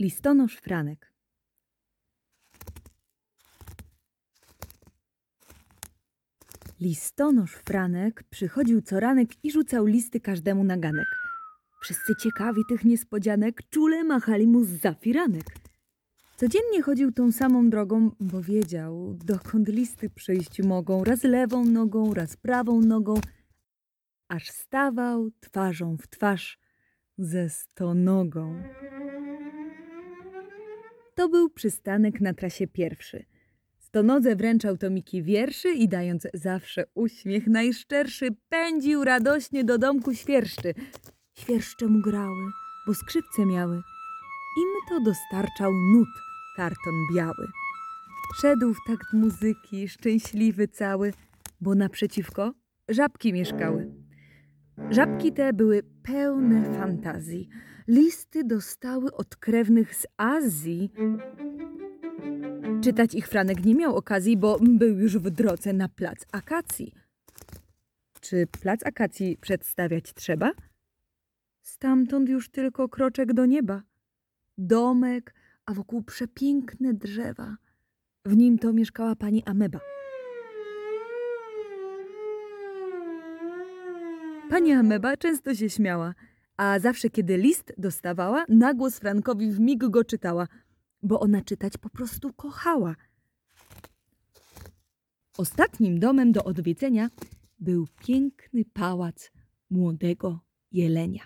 Listonosz Franek Listonosz Franek przychodził co ranek i rzucał listy każdemu na ganek. Wszyscy ciekawi tych niespodzianek czule machali mu z zafiranek. Codziennie chodził tą samą drogą, bo wiedział, dokąd listy przyjść mogą, raz lewą nogą, raz prawą nogą, aż stawał twarzą w twarz ze stonogą. To był przystanek na trasie pierwszy. Stonodze wręczał tomiki wierszy i dając zawsze uśmiech najszczerszy, pędził radośnie do domku świerszczy. Świerszcze mu grały, bo skrzypce miały. Im to dostarczał nut karton biały. Szedł w takt muzyki, szczęśliwy cały, bo naprzeciwko żabki mieszkały. Żabki te były pełne fantazji. Listy dostały od krewnych z Azji. Czytać ich Franek nie miał okazji, bo był już w drodze na plac akacji. Czy plac akacji przedstawiać trzeba? Stamtąd już tylko kroczek do nieba. Domek, a wokół przepiękne drzewa. W nim to mieszkała pani Ameba. Pani Ameba często się śmiała, a zawsze kiedy list dostawała, na głos Frankowi w mig go czytała, bo ona czytać po prostu kochała. Ostatnim domem do odwiedzenia był piękny pałac młodego jelenia.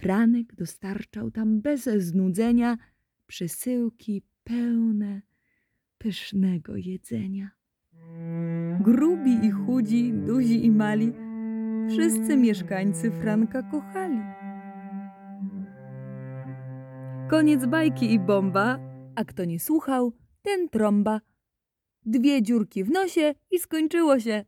Franek dostarczał tam bez znudzenia przesyłki pełne pysznego jedzenia. Grubi i chudzi, duzi i mali, wszyscy mieszkańcy Franka kochali. Koniec bajki i bomba, a kto nie słuchał, ten trąba. Dwie dziurki w nosie i skończyło się.